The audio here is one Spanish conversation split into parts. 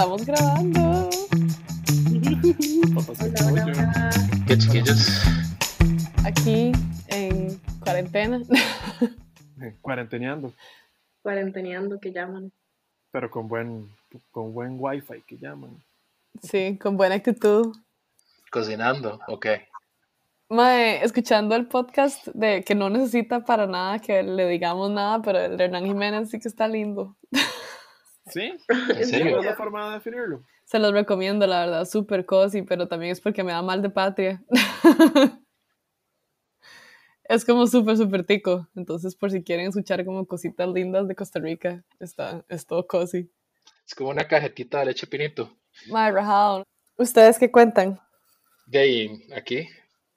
Estamos grabando. Hola, hola. ¿Qué chiquillos? Aquí en cuarentena. Cuarenteneando, Cuarenteneando que llaman. pero con buen, con buen wifi que llaman. Sí, con buena actitud. Cocinando, ok. Mae, escuchando el podcast de que no necesita para nada que le digamos nada, pero el de Hernán Jiménez sí que está lindo. ¿Sí? ¿En serio? ¿Cuál es la forma de definirlo? Se los recomiendo, la verdad, súper cozy, pero también es porque me da mal de patria. es como súper, súper tico. Entonces, por si quieren escuchar como cositas lindas de Costa Rica, está, es todo cozy. Es como una cajetita de leche pinito. Rajado. ¿Ustedes qué cuentan? De ahí, aquí.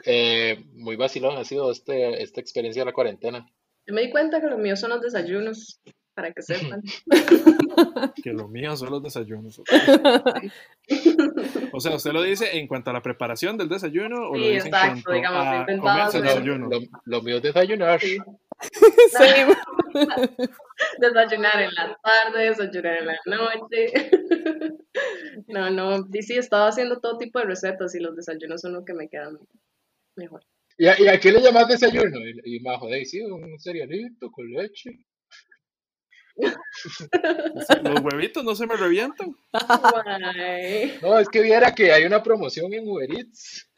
eh, muy vacilón ha sido este, esta experiencia de la cuarentena. Yo me di cuenta que los míos son los desayunos, para que sepan. Que lo mío son los desayunos. O sea, ¿usted lo dice en cuanto a la preparación del desayuno o lo Sí, dice en exacto, cuanto digamos, a comerse el desayuno? Lo, lo mío es desayunar. Sí. Sí. Desayunar en la tarde, desayunar en la noche. No, no, y sí, estaba haciendo todo tipo de recetas y los desayunos son los que me quedan mejor. ¿Y a, y a qué le llamas desayuno? Y, y me joder, sí, un cerealito con leche. Los huevitos no se me revientan. Guay. No, es que viera que hay una promoción en Uber Eats.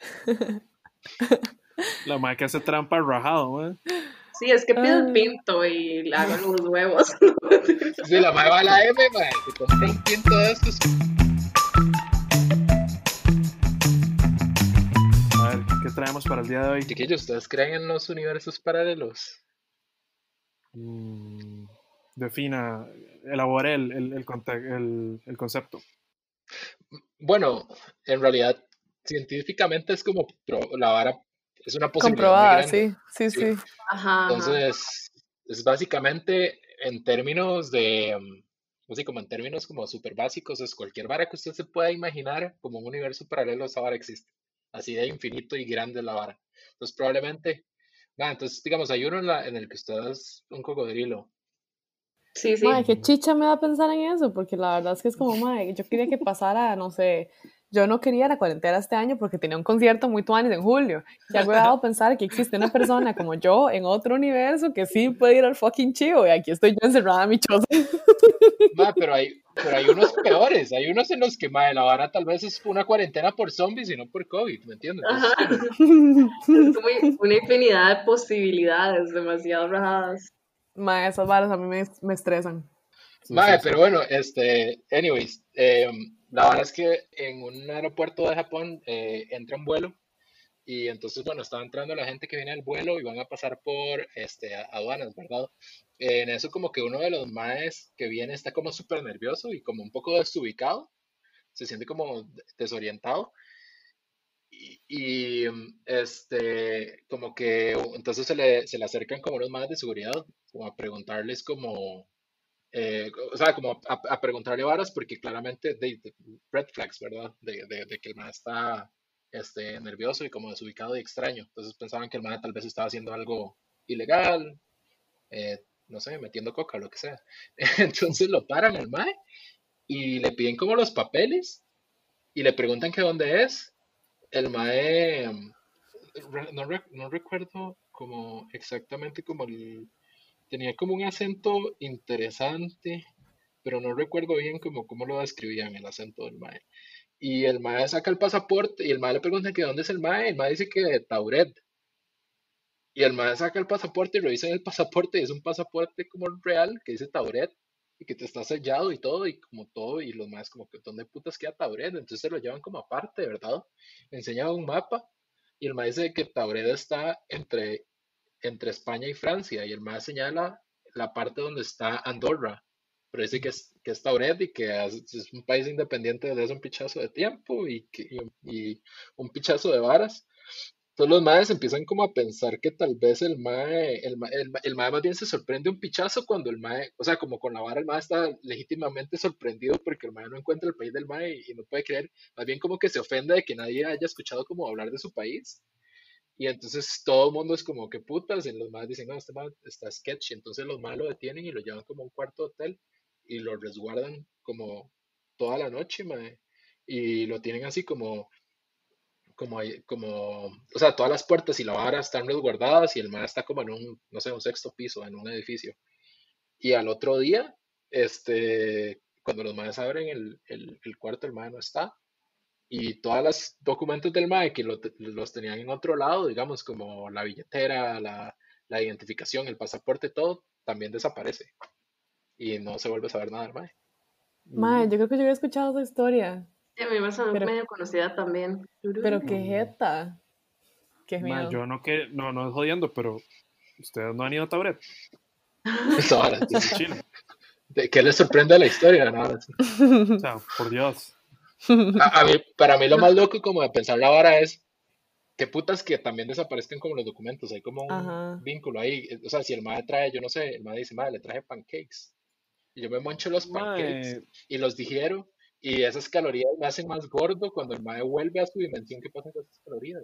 La madre que hace trampa rajado, mae. Sí, es que pido Ah. el pinto y le hago los huevos. Si la madre va a la M, madre, se compra un pinto de estos. A ver, ¿qué traemos para el día de hoy? Chiquillos, ¿ustedes creen en los universos paralelos? Mm, defina, elabore el, el, el, el- el concepto. Bueno, en realidad, científicamente es como la vara, es una posibilidad Comprobada, sí, sí, Sí. sí. Ajá. ajá. Entonces, es básicamente en términos de, así como en términos como súper básicos, es cualquier vara que usted se pueda imaginar como un universo paralelo, esa vara existe. Así de infinito y grande la vara. Entonces, probablemente, ah, entonces, digamos, hay uno en, la- en el que usted es un cocodrilo. Sí, sí. Mae, qué chicha me da pensar en eso, porque la verdad es que es como, mae, yo quería que pasara, no sé, yo no quería la cuarentena este año porque tenía un concierto muy tuanis en julio. Ya he dado pensar que existe una persona como yo en otro universo que sí puede ir al fucking chivo y aquí estoy yo encerrada en mi choza. Ma, pero hay, pero hay unos peores, hay unos en los que ma, la vara tal vez es una cuarentena por zombies y no por COVID, ¿me entiendes? Ajá. Entonces, Es como una infinidad de posibilidades, demasiado rajadas. Mae, esas varas a mí me, me estresan. Sí, Mae, sí, sí. pero bueno, este, anyways, eh, la verdad es que en un aeropuerto de Japón eh, entra un vuelo y entonces, bueno, estaba entrando la gente que viene del vuelo y van a pasar por este, aduanas, ¿verdad? Eh, en eso como que uno de los maes que viene está como súper nervioso y como un poco desubicado, se siente como desorientado y, mm, este, como que entonces se le, se le acercan como unos maes de seguridad, como a preguntarles como eh, o sea, como a, a preguntarle varas, porque claramente de, de- red flags, ¿verdad? De, de, de que el man está este, nervioso y como desubicado y extraño. Entonces pensaban que el man tal vez estaba haciendo algo ilegal, eh, no sé, metiendo coca lo que sea. Entonces lo paran al man y le piden como los papeles y le preguntan que dónde es. El mae, no, no recuerdo como exactamente como el, tenía como un acento interesante, pero no recuerdo bien como cómo lo describían el acento del mae. Y el mae saca el pasaporte y el mae le pregunta que dónde es el mae, el mae dice que de Tauret. Y el mae saca el pasaporte y revisa el pasaporte y es un pasaporte como real que dice Tauret y que te está sellado y todo y como todo y los maes como que dónde putas queda Tauret, entonces se lo llevan como aparte, ¿verdad? Le enseñan un mapa y el mae dice que Tauret está entre entre España y Francia y el más señala la parte donde está Andorra, pero dice que es, que es Tauret y que es, un país independiente desde hace un pichazo de tiempo y, que, y un pichazo de varas. Entonces los maes empiezan como a pensar que tal vez el mae, el, ma- el, mae más bien se sorprende un pichazo cuando el mae, o sea, como con la vara el mae está legítimamente sorprendido porque el mae no encuentra el país del mae y, no puede creer, más bien como que se ofende de que nadie haya escuchado como hablar de su país. Y entonces todo mundo es como que putas, y los más dicen, no, este man está sketchy. Entonces los más lo detienen y lo llevan como a un cuarto hotel y lo resguardan como toda la noche, mae, y lo tienen así como, como, como, o sea, todas las puertas y la vara están resguardadas y el mae está como en un, no sé, un sexto piso, en un edificio. Y al otro día, este, cuando los maes abren el, el, el cuarto, el mae no está. Y todos los documentos del mae que lo los tenían en otro lado, digamos, como la billetera, la, la identificación, el pasaporte, todo, también desaparece. Y no se vuelve a saber nada del mae. Mae, yo creo que yo había escuchado esa historia. Sí, a me sonó Pero- medio conocida también. Pero qué jeta. Qué miedo. yo no que, no, no es jodiendo, pero ustedes no han ido a vara, en Chile. ¿De qué les sorprende la historia? No, O sea, por Dios. A, a mí, para mí lo más loco como de pensar la vara es qué putas que también desaparezcan como los documentos, hay como un Ajá. vínculo ahí, o sea, si el madre trae, yo no sé, el madre dice, madre, le traje pancakes, y yo me mancho los pancakes y los digiero, y esas calorías me hacen más gordo cuando el madre vuelve a su dimensión, ¿qué pasa con esas calorías?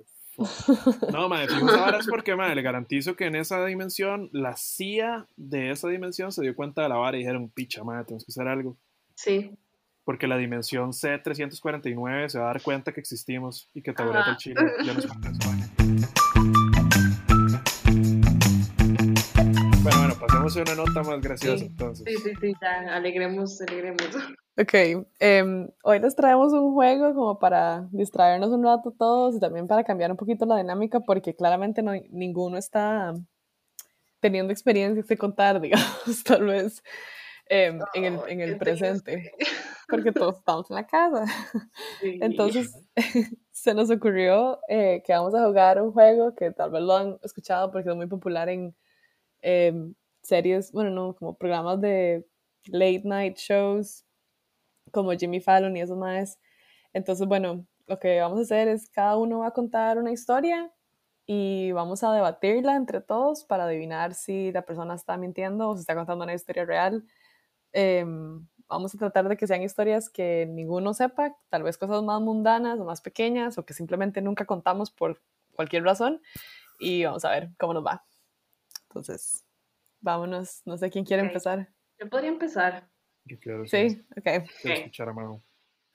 No, esa vara es porque, madre, le garantizo que en esa dimensión, la CIA de esa dimensión se dio cuenta de la vara y dijeron, picha, madre, tenemos que hacer algo. Sí. Porque la dimensión C349 se va a dar cuenta que existimos y que Ajá. el Chile ya nos. Bueno, bueno, pasemos a una nota más graciosa Sí, entonces. Sí, sí, sí, ya, alegremos, alegremos. Ok, em, hoy les traemos un juego como para distraernos un rato todos y también para cambiar un poquito la dinámica porque claramente no, ninguno está teniendo experiencias que contar, digamos, tal vez em, en el, en presente, porque todos estamos en la casa. Sí. Entonces, se nos ocurrió eh, que vamos a jugar un juego que tal vez lo han escuchado porque es muy popular en em, series, bueno, no, como programas de late night shows como Jimmy Fallon y esos más. Entonces, bueno, lo que vamos a hacer es cada uno va a contar una historia y vamos a debatirla entre todos para adivinar si la persona está mintiendo o si está contando una historia real. Em, vamos a tratar de que sean historias que ninguno sepa, tal vez cosas más mundanas o más pequeñas o que simplemente nunca contamos por cualquier razón y vamos a ver cómo nos va. Entonces, vámonos, no sé quién quiere empezar. Yo podría empezar. Yo quiero, Sí, ok. quiero Ok. escuchar a Mago.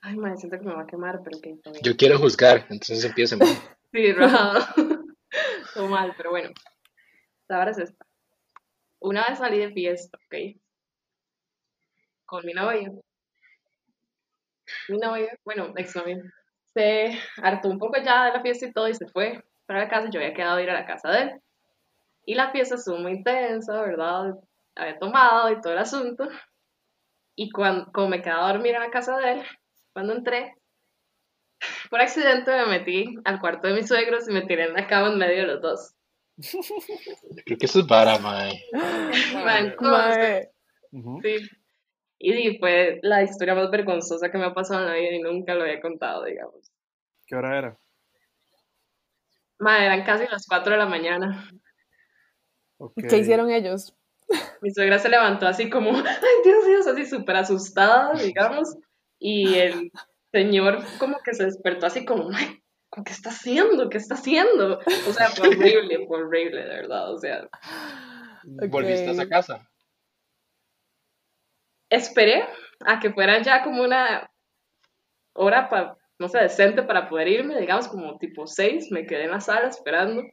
Ay, madre, siento que me va a quemar, pero que. Yo quiero juzgar, entonces empiecen. Sí, rajado. Todo mal, pero bueno. La verdad es esta. Una vez salí de fiesta, ¿ok? Con mi novio. Mi novio, bueno, ex novio, se hartó un poco ya de la fiesta y todo y se fue para la casa. Yo había quedado a ir a la casa de él. Y la fiesta estuvo muy intensa, ¿verdad? Había tomado y todo el asunto. Y cuando, como me quedaba a dormir en la casa de él, cuando entré, por accidente me metí al cuarto de mis suegros y me tiré en la cama en medio de los dos. Creo que eso es vara, mae. Mae, sí. Y fue la historia más vergonzosa que me ha pasado en la vida y nunca lo había contado, digamos. ¿Qué hora era? Ma, eran casi las 4 de la mañana. Ok. ¿Qué hicieron ellos? Mi suegra se levantó así como, ay Dios, Dios, así súper asustada, digamos. Y el señor como que se despertó así como, "Ay, ¿qué está haciendo? ¿Qué está haciendo? O sea, fue horrible, fue horrible, de verdad. O sea, ¿Volviste a casa? esperé a que fuera ya como una hora para, no sé, decente para poder irme, digamos como tipo 6, me quedé en la sala esperando.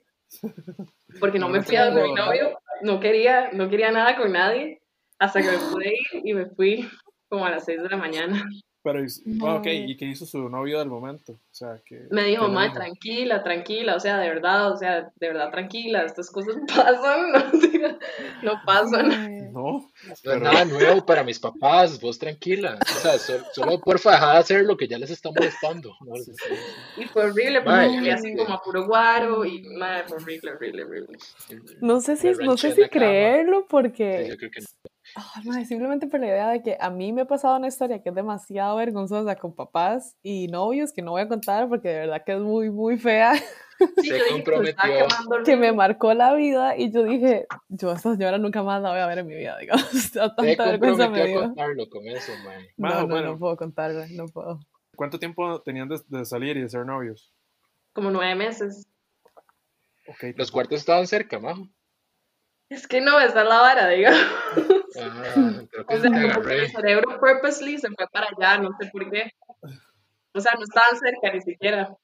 Porque no No, me fui a donde mi novio, no quería, no quería nada con nadie, hasta que me pude ir y me fui como a las 6 de la mañana. Pero, ah, ok, Mae. ¿y qué hizo su novio del momento? O sea, que... Me dijo, ¿qué le ma, dijo? tranquila, tranquila, o sea, de verdad, o sea, de verdad, tranquila, estas cosas pasan, no, no pasan. No, No es pero... nada nuevo para mis papás, vos tranquila. O sea, so- solo porfa dejar de hacer lo que ya les está molestando. ¿no? Sí, sí, sí. Y fue horrible, porque olía así este- como a puro guaro y, madre, fue horrible, horrible, horrible. No sé si, no sé si creerlo Sí, porque yo creo que no. Ay, mae, simplemente por la idea de que a mí me ha pasado una historia que es demasiado vergonzosa con papás y novios que no voy a contar porque de verdad que es muy, muy fea, Sí, Se comprometió. que me marcó la vida y yo dije, yo a esta señora nunca más la voy a ver en mi vida, digamos, Se tanta vergüenza me dio. contarlo con eso, mae. No, no, bueno. no puedo contarla, no puedo. ¿Cuánto tiempo tenían de, de salir y de ser novios? Como nueve meses. Ok, Los cuartos estaban cerca, majo. Es que no, esa es la vara, digamos. Ah, creo que O se sea, te como que mi cerebro purposely se fue para allá, no sé por qué. O sea, no estaban cerca ni siquiera.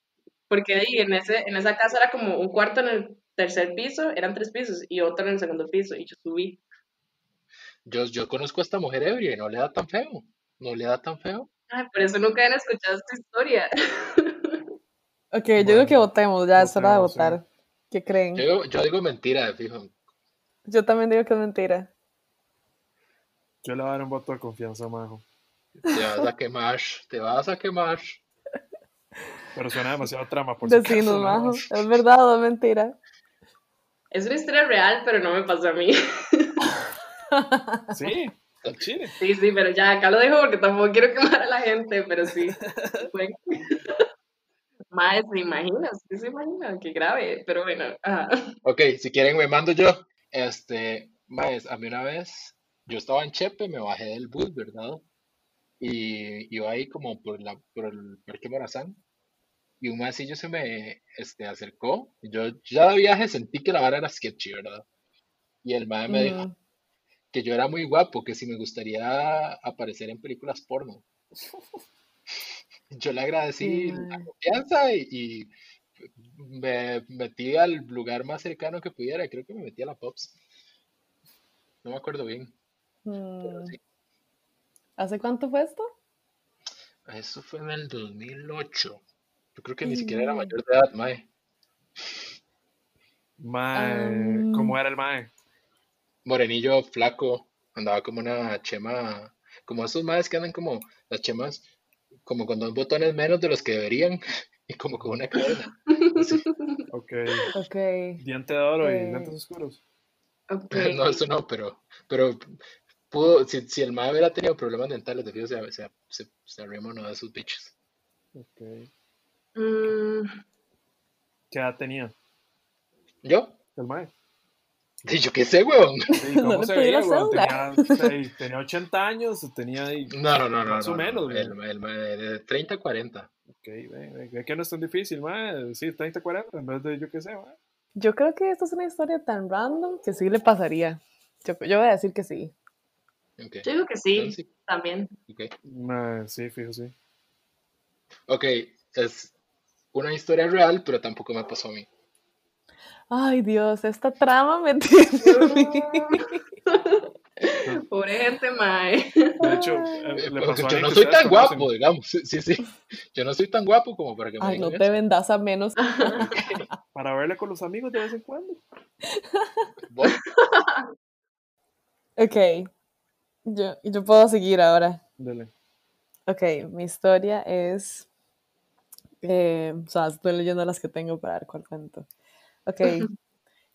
Porque ahí en, ese, en esa casa era como un cuarto en el tercer piso, eran tres pisos, y otro en el segundo piso, y yo subí. Yo, yo conozco a esta mujer ebria y no le da tan feo. No le da tan feo. Ay, por eso nunca habían escuchado esta historia. Ok, yo digo que votemos, ya es hora de sí. votar. ¿Qué creen? Yo, digo- yo digo mentira, fijo. Yo también digo que es mentira. Yo le voy a dar un voto de confianza Majo. Te vas a quemar, te vas a quemar. Pero suena demasiado trama, por si acaso, Decinos, nada Majo. más. ¿Es verdad o es mentira? Es una historia real, pero no me pasó a mí. Sí, al chile. Sí, sí, pero ya acá lo dejo porque tampoco quiero quemar a la gente, pero sí. Fue- Mae, se imagina, sí se imagina, qué grave, pero bueno, ajá. Ok, si quieren me mando yo. Este, maes, a mí una vez, yo estaba en Chepe, me bajé del bus, ¿verdad? Y iba ahí como por la, por el Parque Morazán. Y un maecillo se me este, acercó. Yo ya de viaje sentí que la vara era sketchy, ¿verdad? Y el mae me dijo que yo era muy guapo, que si me gustaría aparecer en películas porno. Yo le agradecí la confianza y, y me metí al lugar más cercano que pudiera. Creo que me metí a la Pops. No me acuerdo bien. Mm, sí. ¿Hace cuánto fue esto? Eso fue en el 2008. Yo creo que ni siquiera era mayor de edad, mae. Mae. ¿cómo era el mae? Morenillo, flaco, andaba como una chema, como esos maes que andan como las chemas, como con dos botones menos de los que deberían y como con una cadena. Así. Ok. Ok. Diente de oro y lentes oscuros. Ok. No, eso no, pero, pero pudo, si, si el mae hubiera tenido problemas dentales, de fijo se, se, se, se uno de esos bichos. Ok. Mm, ¿Qué edad tenía ¿Yo? el mae? Sí, yo qué sé, weón. Sí, No ¿Cómo le se veía, weón? Tenía, sí, tenía 80 años, o tenía. No, no, no, no. Más o no, no. menos, El, el mae de 30 a 40. Ok, ve, que no es tan difícil, mae. Sí, 30, 40, en vez de yo qué sé, mae. Yo creo que esto es una historia tan random que sí le pasaría. Yo, yo voy a decir que sí. Ok, yo digo que sí, entonces, también. ok. Mae, sí, fijo, sí. Ok, es una historia real, pero tampoco me pasó a mí. Ay, Dios, esta trama me tiene. Pobre gente, mae. De hecho, eh, le pasó a yo alguien no soy tan conocen. guapo, digamos. Sí, sí, sí. Yo no soy tan guapo como para que me Ay, no digan te eso. vendas a menos. Para verle con los amigos de vez en cuando. Vos- Ok. Yo, yo puedo seguir ahora. Dele. Ok, mi historia es. eh, o sea, estoy leyendo las que tengo para ver cuál cuento. Ok.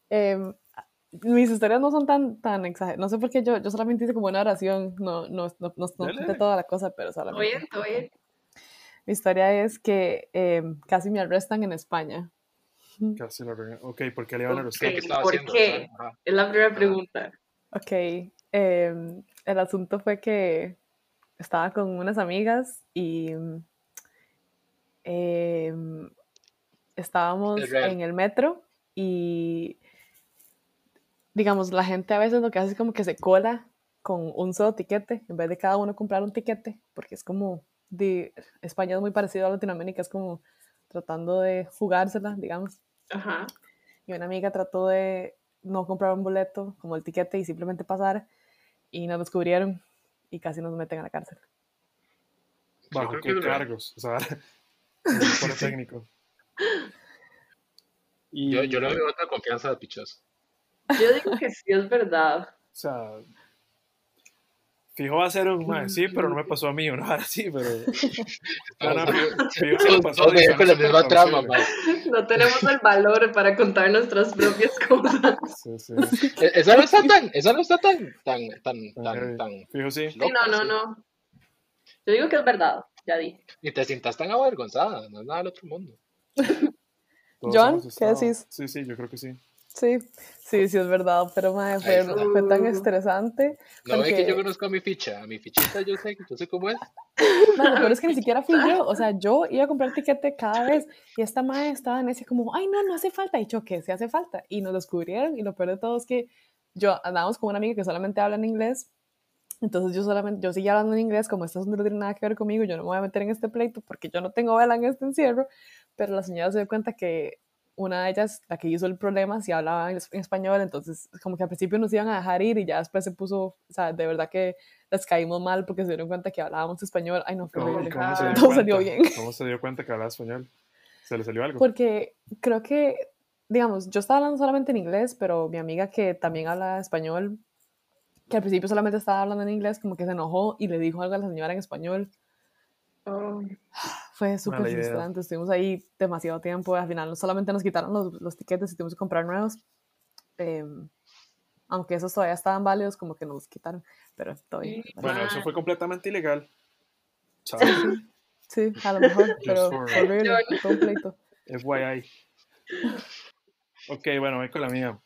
em, mis historias no son tan, tan exageradas. No sé por qué yo, yo solamente hice como una oración. No, no, no, no, no Dale. conté toda la cosa, pero solamente. todo bien. Mi historia es que em, casi me arrestan en España. Casi la regué. Ok, ¿por qué le iban a arrestar? ¿Qué estaba ¿Por haciendo? qué? Es la primera pregunta. Ok, em, el asunto fue que estaba con unas amigas y em, estábamos Es en el metro y digamos, la gente a veces lo que hace es como que se cola con un solo tiquete en vez de cada uno comprar un tiquete, porque es como de España es muy parecido a Latinoamérica, es como tratando de jugársela, digamos. Ajá. Y una amiga trató de no comprar un boleto como el tiquete y simplemente pasar y nos descubrieron y casi nos meten a la cárcel. ¿Bajo qué cargos? O sea, por el técnico. Y, Yo, yo le doy otra confianza de pichoso. Yo digo que sí es verdad. O sea, fijo va a ser un mae, sí, pero no me pasó a mí, ¿no? Ahora sí, pero. No, no, fijo, fijo se le Todos pasó a venían con la misma no trama, mae. No tenemos el valor para contar nuestras propias cosas. Sí, sí. E- Esa no está tan, esa no está tan, tan, tan, Tan tan. Fijo, sí. No, no, sí. no. Yo digo que es verdad, ya dije. Ni te sientas tan avergonzada, no es nada del otro mundo. Todos John, ¿qué decís? Sí, sí, yo creo que sí. Sí, sí, sí es verdad, pero madre, fue, fue tan estresante. No ve que Porque- yo conozco a mi ficha, a mi fichita yo sé, yo sé cómo es. No, lo peor es que ni siquiera fui yo, o sea, yo iba a comprar tiquete cada vez y esta madre estaba en ese como, ay, no, no hace falta, y yo, ¿qué? Sí hace falta, y nos descubrieron, y lo peor de todo es que yo andábamos con una amiga que solamente habla en inglés, Entonces yo solamente, yo seguía hablando en inglés, como esto no tiene nada que ver conmigo, yo no me voy a meter en este pleito porque yo no tengo vela en este encierro, pero la señora se dio cuenta que una de ellas, la que hizo el problema, sí hablaba en español, entonces como que al principio nos iban a dejar ir y ya después se puso, o sea, de verdad que les caímos mal porque se dieron cuenta que hablábamos español. Ay, no, fue ¿Cómo, horrible. cómo se Todo cuenta? salió bien. ¿Cómo se dio cuenta que hablaba español? ¿Se le salió algo? Porque creo que, digamos, yo estaba hablando solamente en inglés, pero mi amiga que también habla español, que al principio solamente estaba hablando en inglés, como que se enojó y le dijo algo a la señora en español. Oh, Fue súper frustrante. Estuvimos ahí demasiado tiempo. Al final solamente nos quitaron los, los tiquetes y tuvimos que comprar nuevos. Em, aunque esos todavía estaban válidos, como que nos los quitaron. Pero todavía. Sí. Bueno, eso fue completamente ilegal. ¿Sabes? Sí, a lo mejor, pero horrible. Fue un pleito. FYI. Ok, bueno, voy con la mía.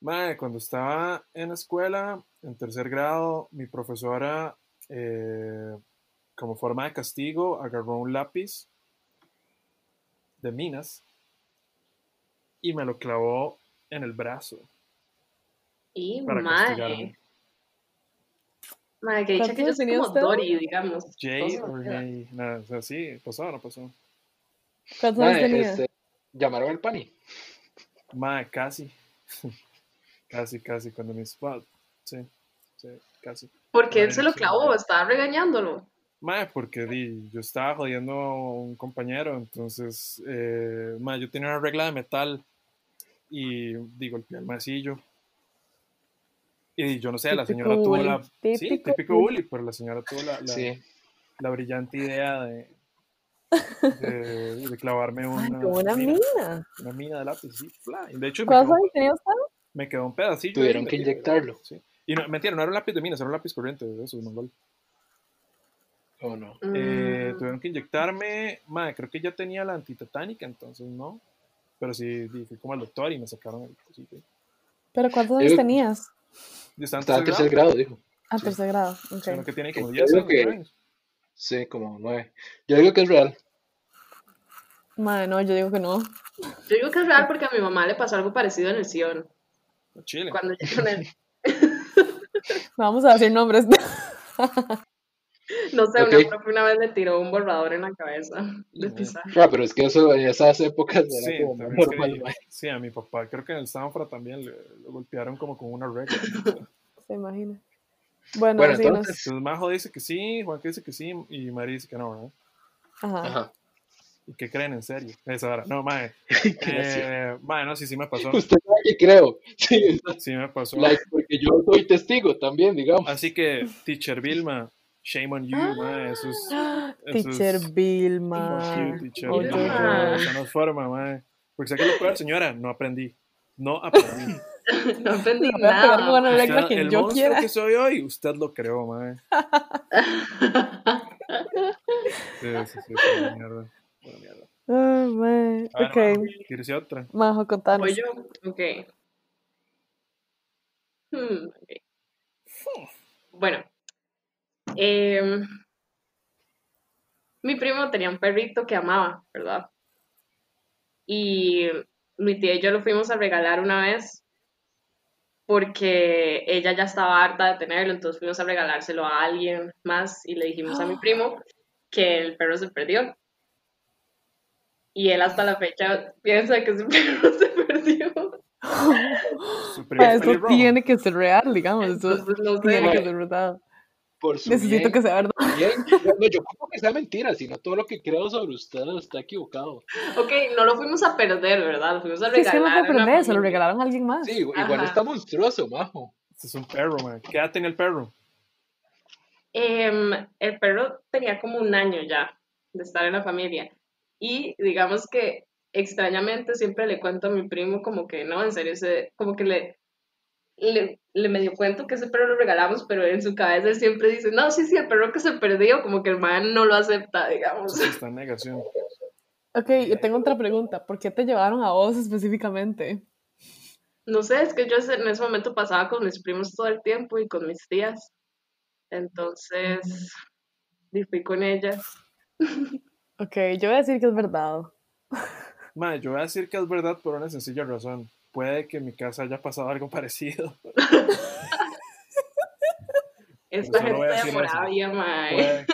Mae, cuando estaba en la escuela, en tercer grado, mi profesora, eh, como forma de castigo, agarró un lápiz de minas y me lo clavó en el brazo y para castigarme. Mae, que dicha que ¿Cuántos yo soy como usted? Dory, digamos. Jay o. Jay, nada, o sea, sí, pasó o no pasó. ¿Cuántos años tenía? este, ¿Llamaron al pani? Mae, casi. casi, casi, cuando mis... well, sí, sí, casi. Porque él se lo clavó, estaba regañándolo. Mae, porque di, yo estaba jodiendo a un compañero, entonces, eh, mae, yo tenía una regla de metal y di, golpeé al maecillo. Y yo no sé, la Típico señora tuvo bully, la... sí, típico típico bully. pero la señora tuvo la, la, Sí. la brillante idea de, de, de clavarme una, Ay, como una mina, mina. una mina de lápiz, sí. Y de hecho me ¿Cuántos quedó, años tenía usted? me quedó un pedacillo. Tuvieron que inyectarlo. Sí. Y no, mentira, no era un lápiz de minas, era un lápiz corriente, de esos, mongol. ¿O no? Eh, Mm, tuvieron que inyectarme, madre, creo que ya tenía la antitetánica, entonces no. Pero sí, fui como al doctor y me sacaron el cosito. ¿Pero cuántos años Yo- tenías? Yo estaba en tercer tercer grado, grado, dijo. A Sí. tercer grado. ok. sino que tiene como Yo 10 creo años. que-. Sí, como nueve. Yo digo que es real. Madre, no, yo digo que no. Yo digo que es real porque a mi mamá le pasó algo parecido en el Sion. Chile. Cuando yo con él, Vamos a decir nombres. no sé, Ok. una profe una vez le tiró un borrador en la cabeza de pizarra. Ah, pero es que eso en esas épocas era Sí, como que normal. mae. sí, a mi papá, creo que en el Stanford también le, lo golpearon como con una regla. Se imagina. Bueno, Bueno, sí, nos- entonces- Entonces Majo dice que sí, Juan que dice que sí y María dice que no, ¿verdad? Ajá. Ajá. ¿Y que creen en serio? Esa hora. No, mae. Qué. Eh, mae, no, sí, sí me pasó. Usted sabe que creo. Sí, Sí me pasó. like, porque yo soy testigo también, digamos. Así que, Teacher Vilma, shame on you, mae. Eso es. eso Teacher es- you, teacher Oh, Vilma. Esa no es forma, mae. Porque sé que lo peor, señora, no aprendí. No aprendí. No aprendí con nada. una regla el yo monstruo quiera. que soy hoy, usted lo creó, mae. Sí, sí, sí, buena mierda. Buena mierda. Ah, mae. A ver, Ok. Majo, ¿Quieres otra? Majo, contanos. Voy yo, ok. Hmm, ok. Bueno, em, mi primo tenía un perrito que amaba, ¿verdad? Y mi tía y yo lo fuimos a regalar una vez porque ella ya estaba harta de tenerlo, entonces fuimos a regalárselo a alguien más y le dijimos a mi primo que el perro se perdió. Y él hasta la fecha piensa que su perro se perdió. Su Eso tiene que ser real, digamos. Eso Entonces, no tiene que ser verdad. Por su Necesito bien, que sea verdad. bien. Yo, no, yo como que sea mentira, sino todo lo que creo sobre usted está equivocado. Ok, no lo fuimos a perder, ¿verdad? Lo fuimos a Sí, es que no regalar. fue a una perder, se lo regalaron a alguien más. Sí, igual Ajá. está monstruoso, majo. Este es un perro, mae. ¿Qué edad tenía el perro? Em, el perro tenía como un año ya de estar en la familia. Y digamos que extrañamente siempre le cuento a mi primo como que no, en serio, ese- como que le, le, le medio cuento que ese perro lo regalamos, pero en su cabeza él siempre dice, no, sí, sí, el perro que se perdió, como que el man no lo acepta, digamos. Sí, está en negación. Ok, yo tengo otra pregunta. ¿Por qué te llevaron a vos específicamente? No sé, es que yo en ese momento pasaba con mis primos todo el tiempo y con mis tías. Entonces, y fui con ellas. Ok, yo voy a decir que es verdad. Mae, yo voy a decir que es verdad por una sencilla razón. Puede que en mi casa haya pasado algo parecido. Esta solo voy a gente de. Moravia, mae.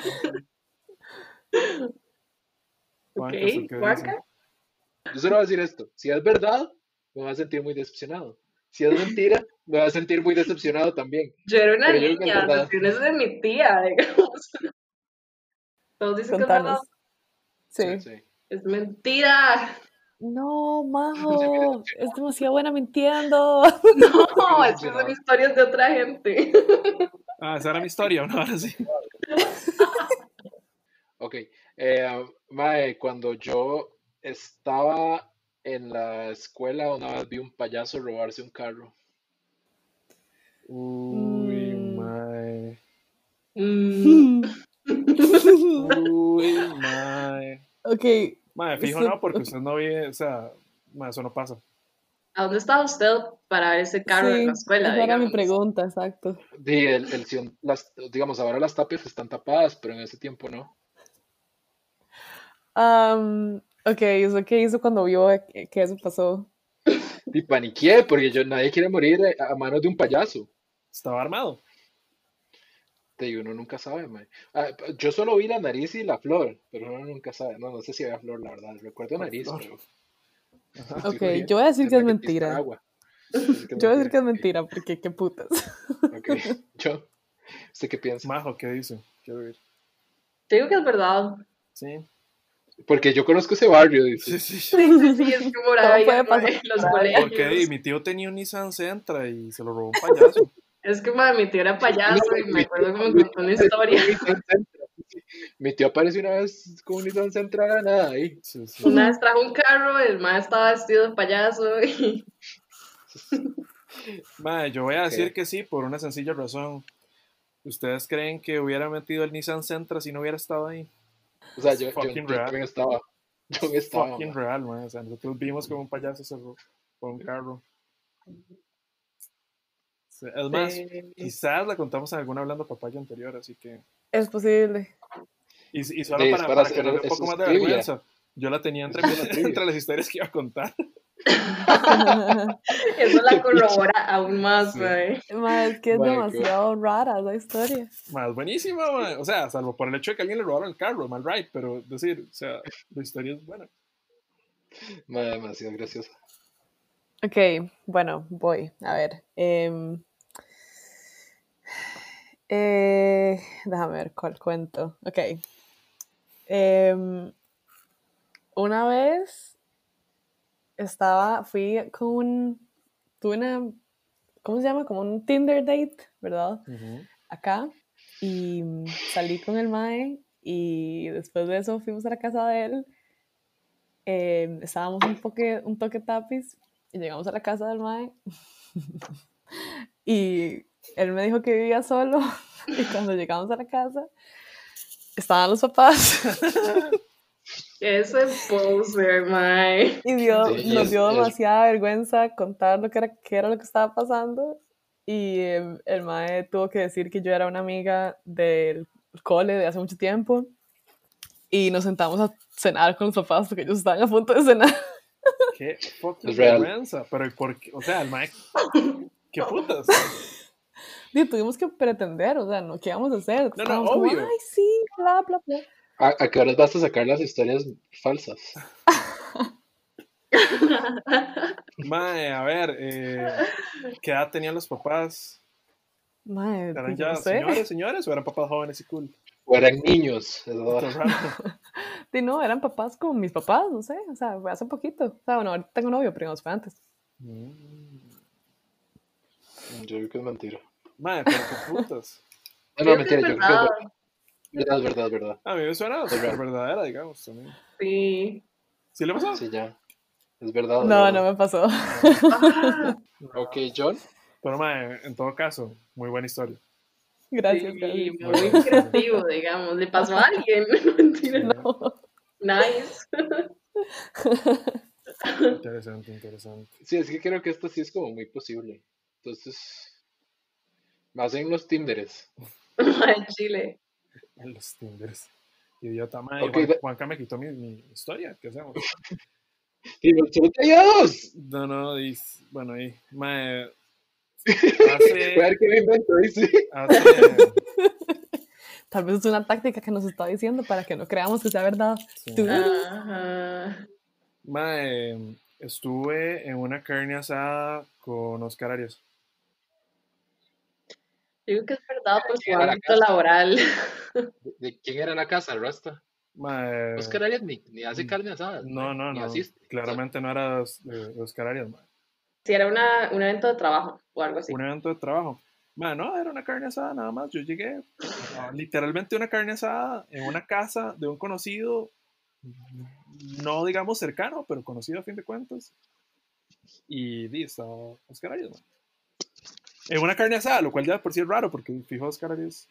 Ok, Juanca. Yo solo voy a decir esto. Si es verdad, me voy a sentir muy decepcionado. Si es mentira, me voy a sentir muy decepcionado también. Yo era una Pero es niña, verdad. las acciones de mi tía, digamos. Todos dicen que es verdad. Contanos. Sí. Sí. Es mentira. No, Majo, es demasiado buena mintiendo. No, es que son historias de otra gente. Ah, esa era mi historia, ¿no? Ahora sí. Ok. Eh, mae, cuando yo estaba en la escuela, una vez vi un payaso robarse un carro. Uy, Mm. mae. Mm, Uy, mae. ok, Mae, fijo no, porque usted no vive, o sea, eso no pasa. ¿A dónde estaba usted para ver ese carro en la sí, escuela? esa era mi pregunta, exacto. Di, el, el las, digamos, ahora las tapias están tapadas, pero en ese tiempo no. Am, ok, ¿eso qué hizo cuando vio que, que eso pasó? Y paniqué, porque yo, nadie quiere morir a a manos de un payaso. Estaba armado. Te digo, uno nunca sabe, mae. Ah, yo solo vi la nariz y la flor, pero uno nunca sabe. No, no sé si había flor, la verdad. Recuerdo nariz, flor. pero. Ok, yo voy a decir que es mentira. agua. Que es Yo voy a decir que es mentira, porque qué putas. Ok, yo. ¿Usted qué piensa? Majo, ¿qué dice? Quiero ver. Te digo que es verdad. Sí. Porque yo conozco ese barrio, dice. Sí, sí. Sí, sí, sí, es que Moravia, puede pasar. los Porque colegios. mi tío tenía un Nissan Sentra y se lo robó un payaso. Es que mae, mi tío era payaso y me acuerdo que me contó una historia. Mi tío apareció una vez con un Nissan Sentra de nada ahí. Sí, sí. Una vez trajo un carro, el mae estaba vestido de payaso y Mae, yo voy a decir que sí por una sencilla razón. ¿Ustedes creen que hubiera metido el Nissan Sentra si no hubiera estado ahí? O sea, yo, yo, Fucking yo también estaba. Yo estaba. Fucking man. real, man. O sea, nosotros vimos como un payaso se robó un carro. Sí, Es más, Sí. quizás la contamos en alguna hablando papaya anterior, así que. Es posible. Y, y solo Sí, para, para para que nos dé un poco más de trivia. vergüenza, yo la tenía entre, entre las historias que iba a contar. eso la corrobora aún más, Sí. Ma, es que es demasiado rara la historia. Más buenísima, man. O sea, salvo por el hecho de que a alguien le robaron el carro, mal right, pero decir, o sea, la historia es buena. Ma, demasiado graciosa. Ok, bueno, voy. A ver. em, eh, déjame ver cuál cuento. Ok. Em, una vez estaba, fui con un, tuve una, ¿cómo se llama? Como un Tinder date, ¿verdad? Acá. Y salí con el Mae y después de eso fuimos a la casa de él. Em, estábamos un, poque, un toque tapis y llegamos a la casa del Mae. y él me dijo que vivía solo. y cuando llegamos a la casa, estaban los papás. Ese poser, mae. Y dio, Sí, nos dio es- demasiada vergüenza contar lo que era, qué era lo que estaba pasando. Y em, el mae tuvo que decir que yo era una amiga del cole de hace mucho tiempo. Y nos sentamos a cenar con los papás porque ellos estaban a punto de cenar. Qué fucking Es real. vergüenza. Pero, ¿por qué? O sea, el Mike. ¿Qué putas? Y tuvimos que pretender, o sea, ¿no? ¿qué íbamos a hacer? no, Estábamos como, obvio. Ay, sí, bla, bla, bla. ¿A, a qué horas vas a sacar las historias falsas? Mae, a ver, eh, ¿qué edad tenían los papás? Mae, ¿Eran pues, ya no sé. señores, señores o eran papás jóvenes y cool? ¿O eran niños? Verdad. Sí, no, eran papás como mis papás, no sé, o sea, fue hace poquito. O sea, bueno, ahorita tengo novio, pero no fue antes. Mm. Yo creo que es mentira. Mae, pero qué putas. No, Creo no, es mentira, yo creo que verdad. es verdad, es verdad, es verdad. A mí me suena súper verdadera, digamos, también. Sí. ¿Sí le pasó? Sí, ya. Es verdad. No, verdad. no me pasó. Ah, Ok, John. Pero, mae, en todo caso, muy buena historia. Gracias, sí. Bueno, muy creativo, digamos. Le pasó a alguien. Mentira. No. Nice. Interesante, interesante. Sí, es que creo que esto sí es como muy posible. Entonces, más en los Tinderes. Mae, Chile. En los Tinders. Idiota, mae. Ok, Juan- Juanca me quitó mi, mi historia. ¿Qué hacemos? ¡Y los dos! No, no, dis- bueno, ahí. Mae. Voy a Hace. ver qué me invento, dice. hace Tal vez es una táctica que nos está diciendo para que no creamos que sea verdad. Sí. Tú- Ajá. Mae, estuve en una carne asada con Oscar Arias. Digo que es verdad por su Llegar a ámbito laboral. ¿De, de quién era la casa, Rasta? Mae, Oscar Arias ni, ni hace carne asada. no, no, ni no. asiste. Claramente no era de Oscar Arias, mae. Si era una, un evento de trabajo o algo así. un evento de trabajo. Bueno, no, era una carne asada nada más. Yo llegué, a literalmente una carne asada en una casa de un conocido, no digamos cercano, pero conocido a fin de cuentas. Y estaba Oscar Arias, man. En una carne asada, lo cual ya por sí es raro, porque fijo Oscar Arias.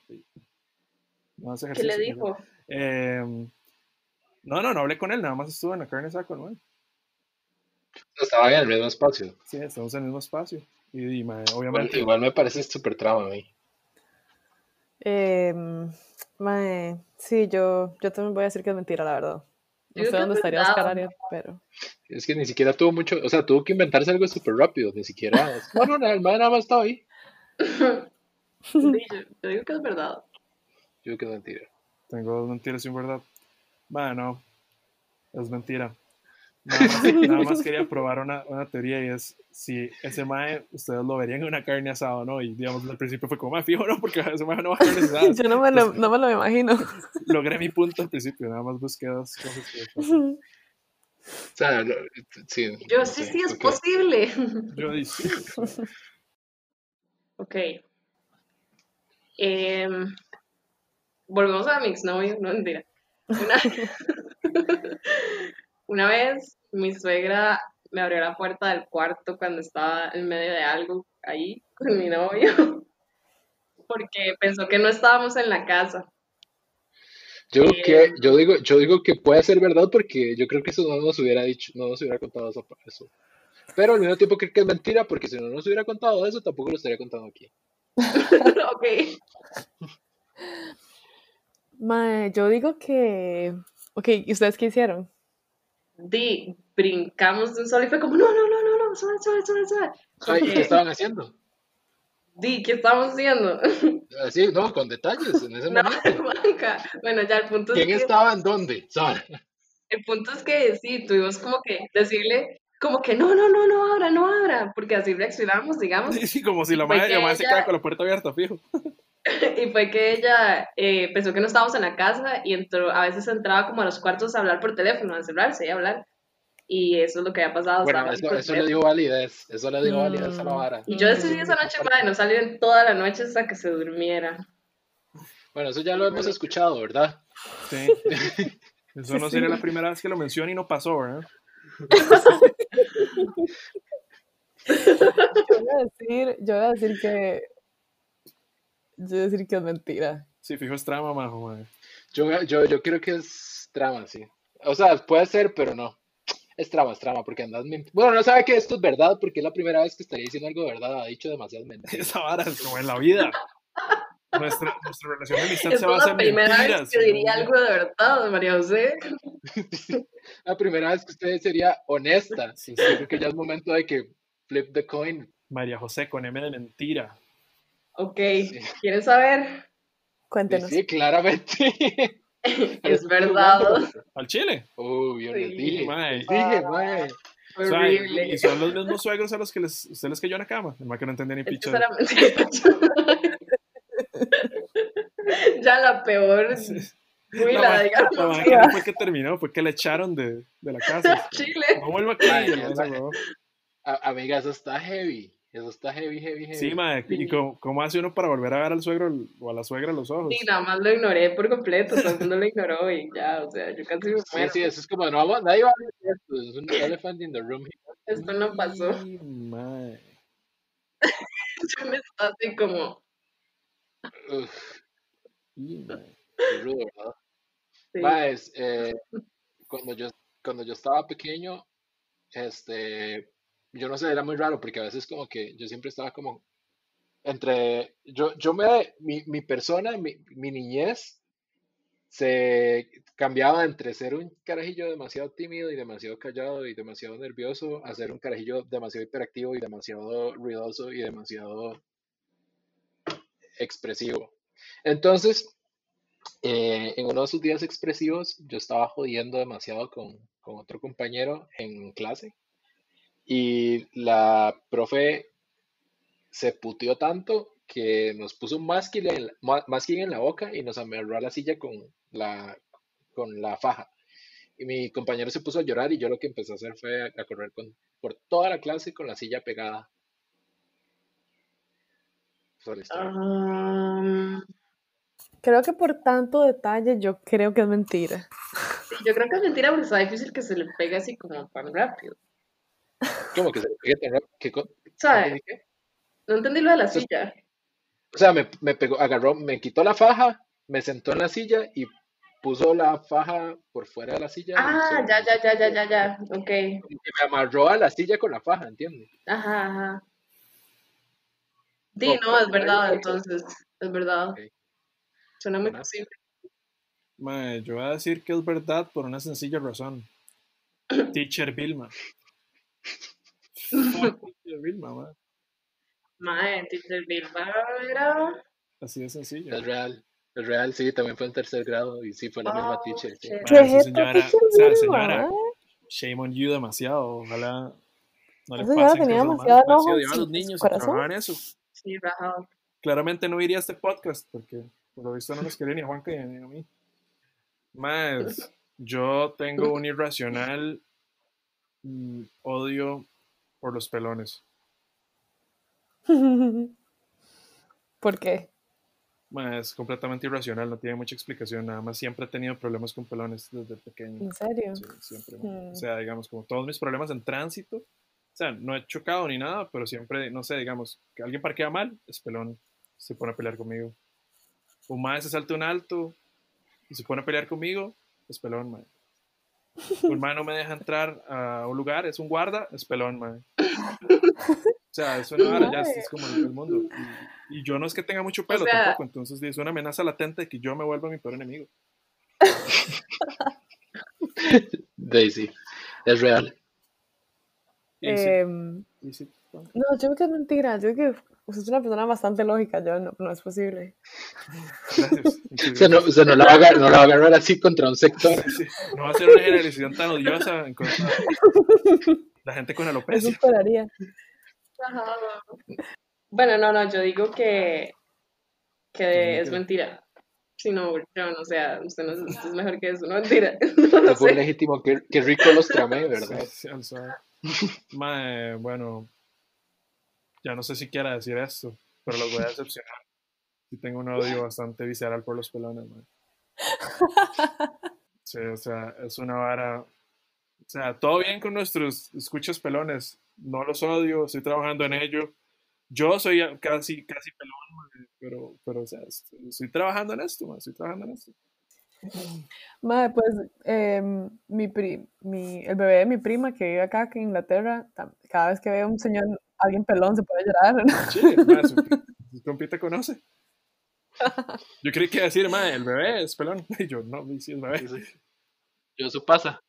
no hace ¿Qué le dijo? Eh, no, no, no hablé con él, nada más estuve en la carne asada con él. Estaba en el mismo espacio. Sí, estamos en el mismo espacio. Y, y, obviamente. igual me parece súper trama a mí. Mae, sí, yo, yo también voy a decir que es mentira, la verdad. No Yo sé dónde estaría. Oscar Arias, pero... Es que ni siquiera tuvo mucho, o sea, tuvo que inventarse algo súper rápido, ni siquiera. No, no, no, el man nada más estaba ahí. Sí, yo, yo digo que es verdad. Yo digo que es mentira. Tengo dos mentiras sin verdad. Bueno, es mentira. Nada más, nada más quería probar una, una teoría y es si ese mae ustedes lo verían en una carne asada o no. Y digamos, al principio fue como, mae, fijo, no, porque ese mae no va a carne asada. Yo no me lo, no me lo imagino. Logré mi punto al principio, nada más busqué dos cosas que O sea, lo- sí. Yo no sí, sé, sí, es posible. Yo dije, Ok. Em, volvemos a mi exnovio, no mentira. Una, una vez mi suegra me abrió la puerta del cuarto cuando estaba en medio de algo ahí con mi novio, porque pensó que no estábamos en la casa. Yo, Eh, que, yo, digo, yo digo que puede ser verdad porque yo creo que eso no nos hubiera dicho, no nos hubiera contado eso. eso. Pero al mismo tiempo creo que es mentira porque si no nos hubiera contado eso, tampoco lo estaría contando aquí. ok. Mae, yo digo que... Ok, ¿y ustedes qué hicieron? Di, brincamos de un solo y fue como, no, no, no, no, no, suave, suave, suave, suave. ¿y ¿Qué Porque, estaban haciendo? Di, ¿qué estamos haciendo? Así, no, con detalles en ese No, momento. Bueno, ya el punto es ¿Quién que, estaba en dónde? El punto es que sí, tuvimos como que decirle, como que no, no, no, no abra, no abra, porque así reaccionamos, digamos. sí, como si la madre, la madre se queda con la puerta abierta, fijo. Y fue que ella eh, pensó que no estábamos en la casa y entró, a veces entraba como a los cuartos a hablar por teléfono, a encerrarse y a hablar. Y eso es lo que había pasado. Bueno, eso, le dio validez. Eso le dio validez a la Mm. vara. Y yo decidí esa noche, madre, no salir en toda la noche hasta que se durmiera. Bueno, eso ya lo hemos escuchado, ¿verdad? Sí. Eso no sería la primera vez que lo menciono y no pasó, ¿verdad? Yo voy a decir, yo voy a decir que... Yo decir que es mentira. Sí, fijo, es trama, majo, madre. Yo, yo, yo creo que es trama, sí. O sea, puede ser, pero no. Es trama, es trama, porque andas mintiendo. Bueno, no sabe que esto es verdad, porque es la primera vez que estaría diciendo algo de verdad. Ha dicho demasiadas mentiras. Esa vara es como en la vida. Nuestra, nuestra relación de amistad Esta se es basa la en primera mentiras. vez que diría algo de verdad, María José. La primera vez que usted sería honesta. Sí, Yo sí. creo que ya es momento de que flip the coin. María José con M de mentira. Ok, ¿quieren saber? Cuéntenos. sí, claramente. Es verdad. ¿Al chile? Uy, yo les Sí. dije. Mae. Dije, mae. O sea, y- Horrible. y son los mismos suegros a los que les, usted les cayó en la cama. El que no entendía ni picha. ya la peor Sí. huila, La digamos. la no fue que terminó, fue que le echaron de, de la casa. Chile. No vuelvo aquí. Ay, esa- amiga, eso está heavy. Eso está heavy, heavy, heavy. Sí, mae. ¿Y cómo, cómo hace uno para volver a ver al suegro o a la suegra a los ojos? Y nada más lo ignoré por completo, todo el mundo lo ignoró y ya, o sea, yo casi me Sí, muero. sí, eso es como, no nadie va a ver esto. Es un elephant in the room. Esto no pasó. Y, mae. Yo me estaba así como, Uf, Y, mae. qué rudo, ¿verdad? sí. Eh, cuando yo, cuando yo estaba pequeño, este, yo no sé, era muy raro porque a veces como que yo siempre estaba como entre, yo, yo me, mi, mi persona, mi, mi niñez, se cambiaba entre ser un carajillo demasiado tímido y demasiado callado y demasiado nervioso a ser un carajillo demasiado hiperactivo y demasiado ruidoso y demasiado expresivo. Entonces, eh, en uno de sus días expresivos yo estaba jodiendo demasiado con, con otro compañero en clase y la profe se puteó tanto que nos puso un masking en, la- masking en la boca y nos amarró a la silla con la, con la faja. Y mi compañero se puso a llorar y yo lo que empecé a hacer fue a, a correr con, por toda la clase con la silla pegada. Um, Creo que por tanto detalle yo creo que es mentira. sí, yo creo que es mentira porque está difícil que se le pegue así como tan rápido. ¿Cómo que se le pegue tan rápido? ¿Qué co- ¿Sabes? No entendí lo de la silla. O sea, me, me pegó, agarró, me quitó la faja, me sentó en la silla y puso la faja por fuera de la silla. Ah, ya, ya, ya, ya, ya, ya. Ok. me amarró a la silla con la faja, ¿entiendes? Ajá, ajá. Sí, no, es verdad, entonces, es verdad. Suena muy posible. Mae, yo voy a decir que es verdad por una sencilla razón. Teacher Vilma. Teacher Vilma, Teacher era... Así de sencillo. Es real, es real, sí, también fue en tercer grado y sí, fue la misma Oh, teacher. sí. shit. ¿Qué Mae, es esa esto, señora, teacher o sea, Vilma, señora, mae? shame on you demasiado. Ojalá no le Esa señora pasen tenía demasiado enojo a los niños eso. Sí. Claramente no iría a este podcast porque por lo visto no nos quería ni a Juanca ni a mí. Más, yo tengo un irracional mm, odio por los pelones. ¿Por qué? Es completamente irracional, no tiene mucha explicación. Nada más siempre he tenido problemas con pelones desde pequeño. ¿En serio? Sí, siempre. Mm. O sea, digamos, como todos mis problemas en tránsito. O sea, no he chocado ni nada, pero siempre, no sé, digamos, que alguien parquea mal, es pelón. Se pone a pelear conmigo. Un mae se salta un alto y se pone a pelear conmigo, es pelón, mae. Un mae no me deja entrar a un lugar, es un guarda, es pelón, mae. O sea, es una vara, ya es, es como el, el mundo. Y, y yo no es que tenga mucho pelo sea- tampoco, entonces es una amenaza latente de que yo me vuelva mi peor enemigo. Daisy, es real. Y sí, y sí, no, yo creo que es mentira. Yo creo que usted es una persona bastante lógica. Yo no, no es posible. Gracias. Se no, se no la va a agarrar, no la va a agarrar así contra un sector. Sí, No va a ser una generalización tan odiosa en contra la gente con Eso alopecia. esperaría. Rajado. Bueno, no, no, yo digo que, que es mentira. Si no, John, o sea, usted, no, es- usted es mejor que eso, no mentira. No Es muy sé. legítimo, qué, qué rico los tramé, ¿verdad? Sí, sí, sorry. Mae, bueno, ya no sé si quiera decir esto, pero los voy a decepcionar. Sí tengo un odio bastante visceral por los pelones, mae. Sí, o sea, es una vara. O sea, todo bien con nuestros escuchas pelones. No los odio, estoy trabajando en ello. Yo soy casi, casi pelón, mae, pero, pero, o sea, estoy, estoy trabajando en esto, mae, estoy trabajando en esto. Madre, pues em, mi pri- mi, el bebé de mi prima que vive acá que en Inglaterra, cada vez que ve a un señor, alguien pelón, se puede llorar. Chile, mae, su, su compi te conoce. Yo creí que iba a decir, mae, el bebé es pelón. Y yo, no, sí es bebé. Yo eso pasa.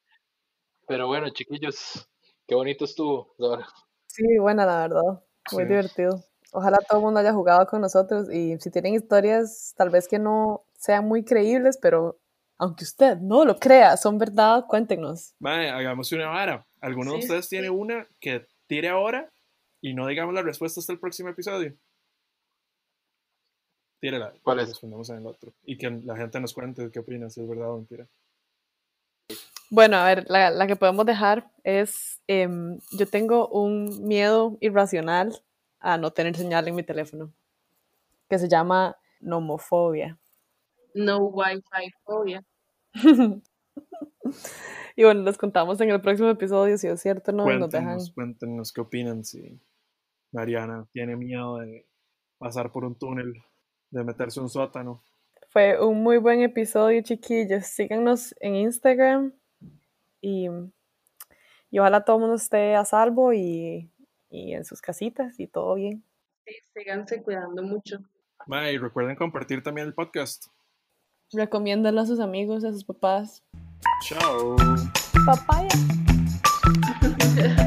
Pero bueno, chiquillos, qué bonito estuvo. Dora. Sí, buena, la verdad. Muy Sí. divertido. Ojalá todo el mundo haya jugado con nosotros y si tienen historias, tal vez que no sean muy creíbles, pero aunque usted no lo crea, son verdad, cuéntenos. Mae, hagamos una vara. ¿Alguno de Sí, ustedes sí. tiene una que tire ahora y no digamos la respuesta hasta el próximo episodio? Tírela. ¿Cuál y es? Respondemos en el otro. Y que la gente nos cuente qué opina, si es verdad o mentira. Bueno, a ver, la, la que podemos dejar es, em, yo tengo un miedo irracional a no tener señal en mi teléfono, que se llama nomofobia. No Wi-Fi fobia. Y bueno, les contamos en el próximo episodio si es cierto o no, y nos dejan. Cuéntenos, cuéntenos qué opinan si Mariana tiene miedo de pasar por un túnel, de meterse en un sótano. Fue un muy buen episodio, chiquillos. Síganos en Instagram y, y ojalá todo el mundo esté a salvo y, y en sus casitas y todo bien. Sí, síganse cuidando mucho. Y recuerden compartir también el podcast. Recomiéndalo a sus amigos, a sus papás. Chao. Papaya.